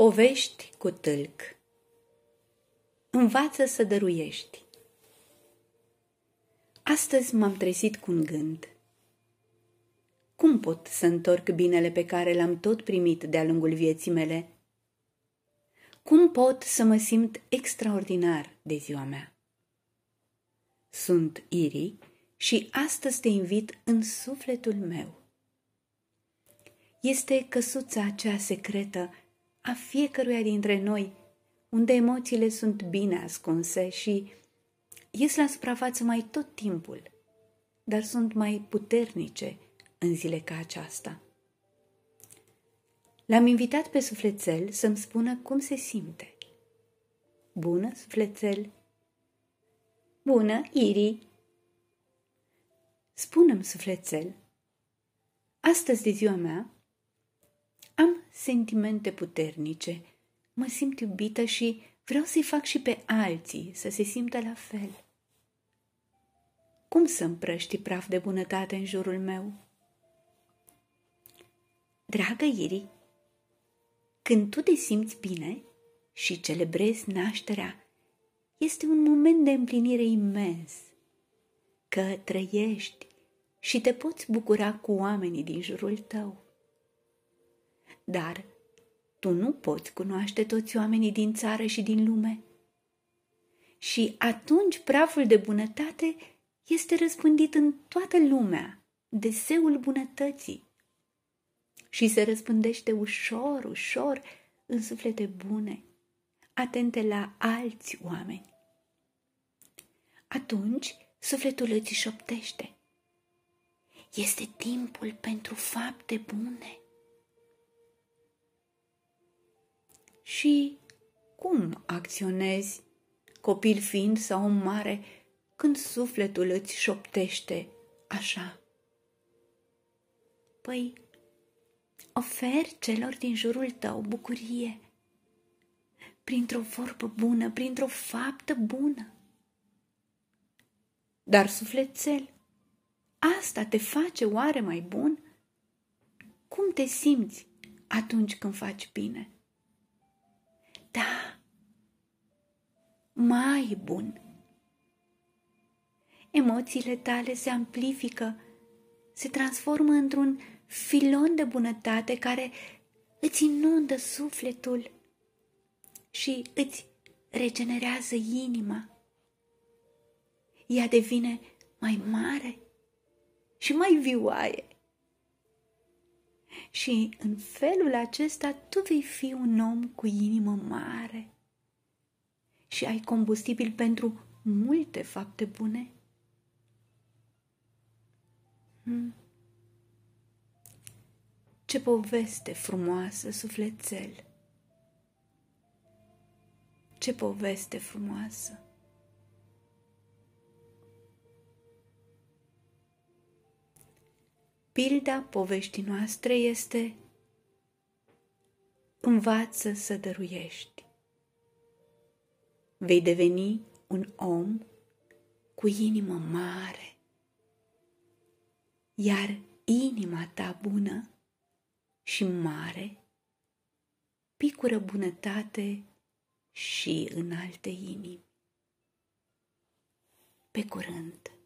Povești cu tâlc Învață să dăruiești Astăzi m-am trezit cu un gând. Cum pot să întorc binele pe care l-am tot primit de-a lungul vieții mele? Cum pot să mă simt extraordinar de ziua mea? Sunt Iri și astăzi te invit în sufletul meu. Este căsuța aceea secretă a fiecăruia dintre noi, unde emoțiile sunt bine ascunse și ies la suprafață mai tot timpul, dar sunt mai puternice în zile ca aceasta. L-am invitat pe sufletel să-mi spună cum se simte. Bună, sufletel! Bună, Iri! Spune-mi, sufletel, astăzi de ziua mea am sentimente puternice, mă simt iubită și vreau să-i fac și pe alții să se simtă la fel. Cum să împrăști praf de bunătate în jurul meu? Dragă Iri, când tu te simți bine și celebrezi nașterea, este un moment de împlinire imens, că trăiești și te poți bucura cu oamenii din jurul tău. Dar tu nu poți cunoaște toți oamenii din țară și din lume. Și atunci praful de bunătate este răspândit în toată lumea, deseul bunătății. Și se răspândește ușor, ușor în suflete bune, atente la alți oameni. Atunci sufletul îți șoptește. Este timpul pentru fapte bune. Și cum acționezi, copil fiind sau om mare, când sufletul îți șoptește așa? Păi, oferi celor din jurul tău bucurie, printr-o vorbă bună, printr-o faptă bună. Dar sufletel, asta te face oare mai bun? Cum te simți atunci când faci bine? Da, mai bun. Emoțiile tale se amplifică, se transformă într-un filon de bunătate care îți inundă sufletul și îți regenerează inima. Ea devine mai mare și mai vioaie. Și în felul acesta tu vei fi un om cu inimă mare și ai combustibil pentru multe fapte bune. Hmm. Ce poveste frumoasă, sufletel! Ce poveste frumoasă! Pilda poveștii noastre este Învață să dăruiești. Vei deveni un om cu inimă mare, iar inima ta bună și mare picură bunătate și în alte inimi. Pe curând!